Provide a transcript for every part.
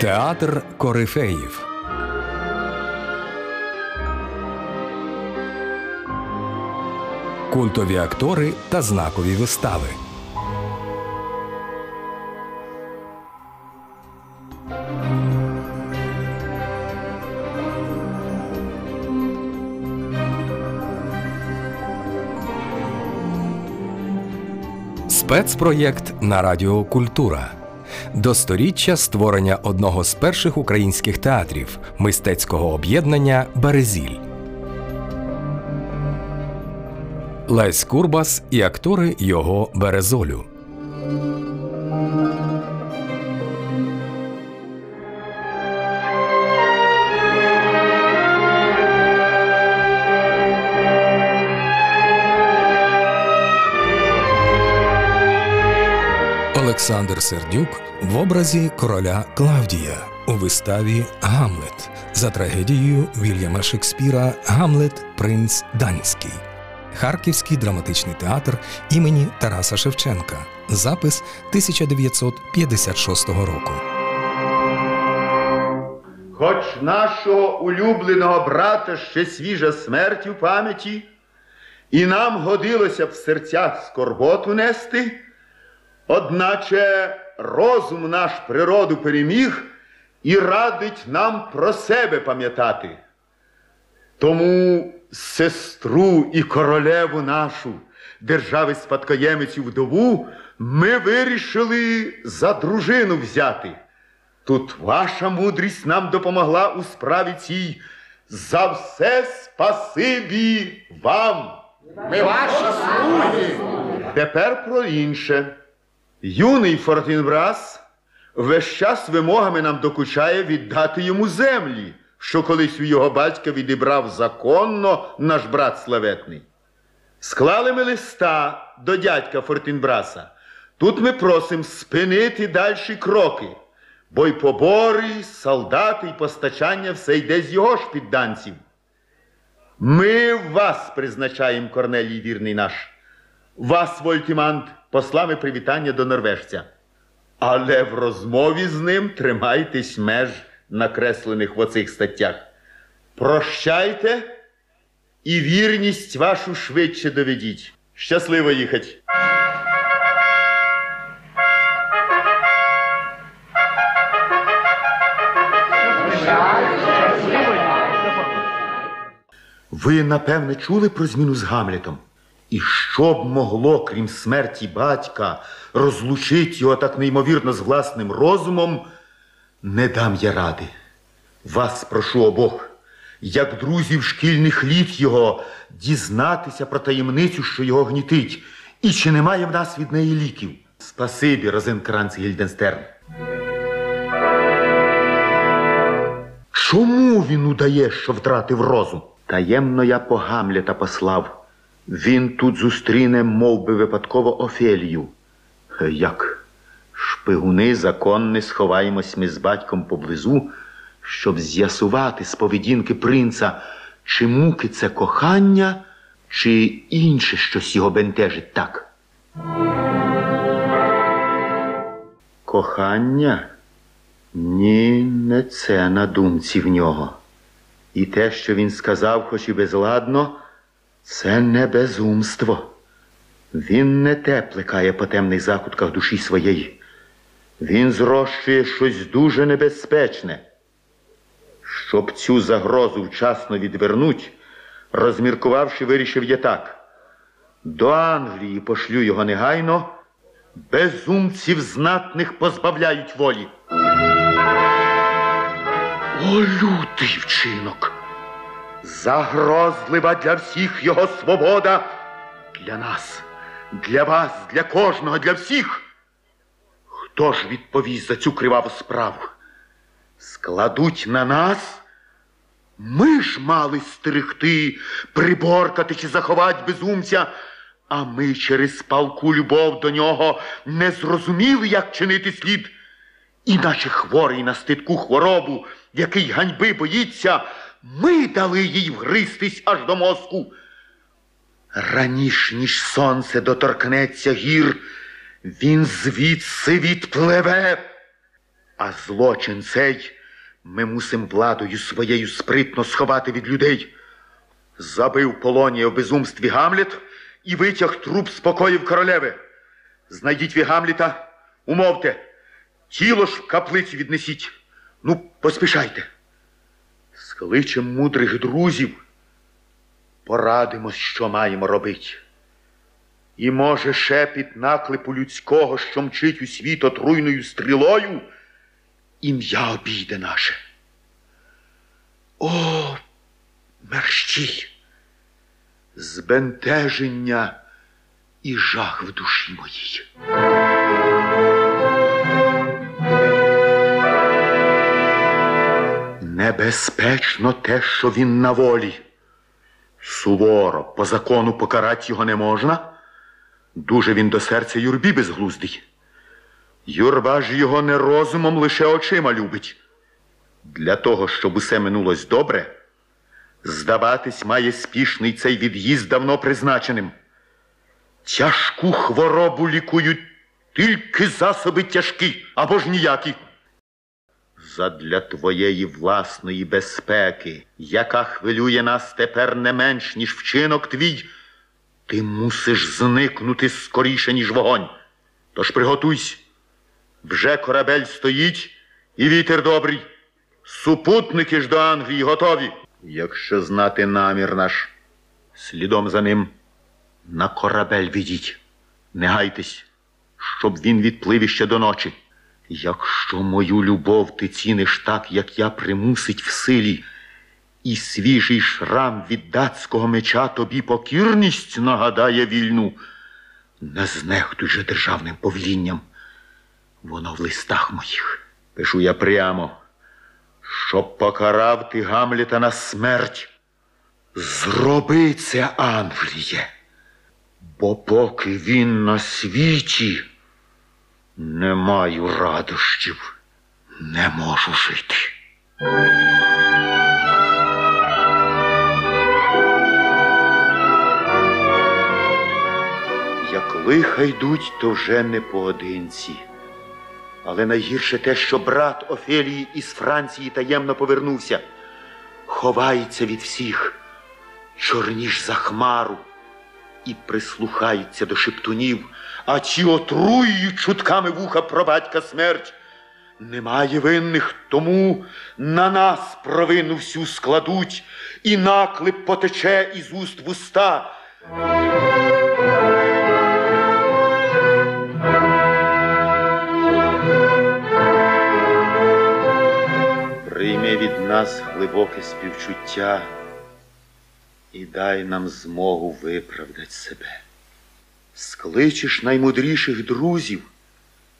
Театр корифеїв. Культові актори та знакові вистави. Спецпроєкт на Радіо Культура. До сторіччя створення одного з перших українських театрів мистецького об'єднання Березіль. Лесь Курбас і актори його Березолю. Олександр Сердюк в образі короля Клавдія у виставі Гамлет за трагедією Вільяма Шекспіра Гамлет Принц Данський. Харківський драматичний театр імені Тараса Шевченка. Запис 1956 року. Хоч нашого улюбленого брата ще свіжа смерть у пам'яті, і нам годилося б в серцях скорботу нести, одначе розум наш природу переміг і радить нам про себе пам'ятати. Тому сестру і королеву нашу, держави спадкоємицю вдову, ми вирішили за дружину взяти. Тут ваша мудрість нам допомогла у справі цій. За все спасибі вам. Ми ваші слуги. Тепер про інше. Юний Фортінбрас весь час вимогами нам докучає віддати йому землі, що колись у його батька відібрав законно наш брат славетний. Склали ми листа до дядька Фортінбраса. Тут ми просимо спинити дальші кроки, бо й побори, солдати й постачання все йде з його ж підданців. Ми вас призначаємо, Корнелій вірний наш. Вас, Вольтімант, послами привітання до норвежця. Але в розмові з ним тримайтесь меж, накреслених в оцих статтях. Прощайте і вірність вашу швидше доведіть. Щасливо їхать. Ви, напевне, чули про зміну з Гамлетом? І що б могло, крім смерті батька, розлучити його так неймовірно з власним розумом, не дам я ради. Вас прошу обох, як друзів шкільних літ його, дізнатися про таємницю, що його гнітить, і чи немає в нас від неї ліків. Спасибі, Розенкранц Гільденстерн. Чому він удає, що втратив розум? Таємно я по Гамлета послав. Він тут зустріне, мов би, випадково Офелію. Е, Як шпигуни законне сховаємось ми з батьком поблизу, щоб з'ясувати з поведінки принца, чи муки це кохання, чи інше щось його бентежить так. Кохання? Ні, не це на думці в нього. І те, що він сказав, хоч і безладно, це не безумство. Він не те плекає по темних закутках душі своєї. Він зрощує щось дуже небезпечне. Щоб цю загрозу вчасно відвернуть, розміркувавши, вирішив я так. До Англії пошлю його негайно, безумців знатних позбавляють волі. О, лютий вчинок! Загрозлива для всіх його свобода, для нас, для вас, для кожного, для всіх. Хто ж відповість за цю криваву справу? Складуть на нас? Ми ж мали стерегти, приборкати чи заховати безумця, а ми через палку любов до нього не зрозуміли, як чинити слід. І наче хворий на стидку хворобу, який ганьби боїться, ми дали їй вгристись аж до мозку. Раніш, ніж сонце доторкнеться гір, він звідси відпливе. А злочин цей ми мусим владою своєю спритно сховати від людей. Забив полонія в безумстві Гамлет і витяг труп з покоїв королеви. Знайдіть ви Гамліта, умовте, тіло ж в каплицю віднесіть. Ну, поспішайте. Скличем мудрих друзів, порадимось, що маємо робити. І може шепіт наклепу людського, що мчить у світ отруйною стрілою, ім'я обійде наше. О, мерщій! Збентеження і жах в душі моїй. Небезпечно те, що він на волі. Суворо, по закону покарати його не можна. Дуже він до серця юрбі безглуздий. Юрба ж його не розумом, лише очима любить. Для того, щоб усе минулось добре, здаватись має спішний цей від'їзд давно призначеним. Тяжку хворобу лікують тільки засоби тяжкі або ж ніякі. Задля твоєї власної безпеки, яка хвилює нас тепер не менш, ніж вчинок твій, ти мусиш зникнути скоріше, ніж вогонь. Тож приготуйся. Вже корабель стоїть і вітер добрий. Супутники ж до Англії готові. Якщо знати намір наш, слідом за ним на корабель відіть. Не гайтесь, щоб він відплив іще до ночі. Якщо мою любов ти ціниш так, як я примусить в силі, і свіжий шрам від датського меча тобі покірність нагадає вільну, не знехтуй же державним повлінням. Воно в листах моїх. Пишу я прямо, щоб покарав ти Гамліта на смерть. Зроби це, Англіє, бо поки він на світі, не маю радощів, не можу жити. Як лиха йдуть, то вже не поодинці. Але найгірше те, що брат Офелії із Франції таємно повернувся, ховається від всіх, чорніш за хмару, і прислухається до шептунів, а ті отруюють чутками вуха про батька смерть. Немає винних, тому на нас провину всю складуть, і наклеп потече із уст в уста. Прийми від нас глибоке співчуття і дай нам змогу виправдати себе. Скличеш наймудріших друзів,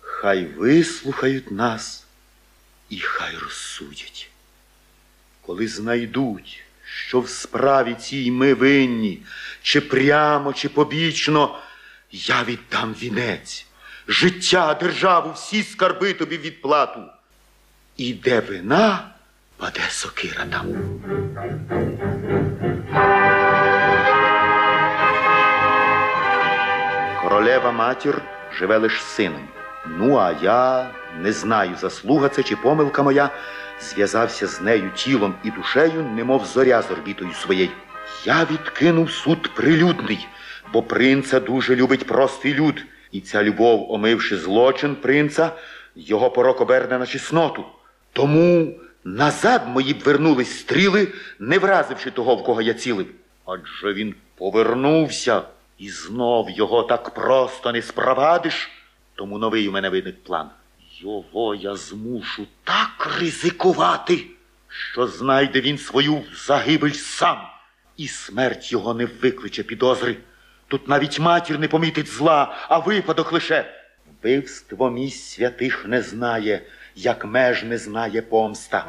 хай вислухають нас і хай розсудять. Коли знайдуть, що в справі цій ми винні, чи прямо, чи побічно, я віддам вінець, життя, державу, всі скарби тобі відплату. І де вина, паде сокира там. Королева матір живе лиш сином. Ну, а я не знаю, заслуга це чи помилка моя, зв'язався з нею тілом і душею, немов зоря з орбітою своєю. Я відкинув суд прилюдний, бо принца дуже любить простий люд, і ця любов, омивши злочин принца, його порок оберне на чесноту. Тому назад мої б вернулись стріли, не вразивши того, в кого я цілив. Адже він повернувся, і знов його так просто не спровадиш. Тому новий у мене виник план. Його я змушу так ризикувати, що знайде він свою загибель сам, і смерть його не викличе підозри. Тут навіть матір не помітить зла, а випадок лише. Вбивство місць святих не знає, як меж не знає помста.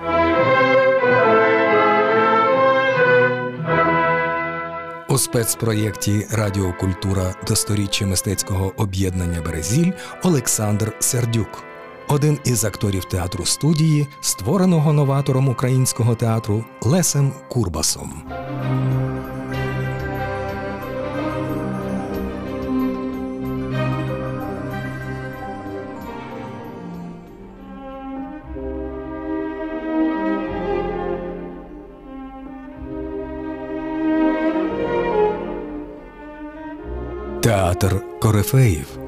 У спецпроєкті Радіокультура до сторіччя мистецького об'єднання Березіль Олександр Сердюк, один із акторів театру студії, створеного новатором українського театру Лесем Курбасом. Театр Корифеїв.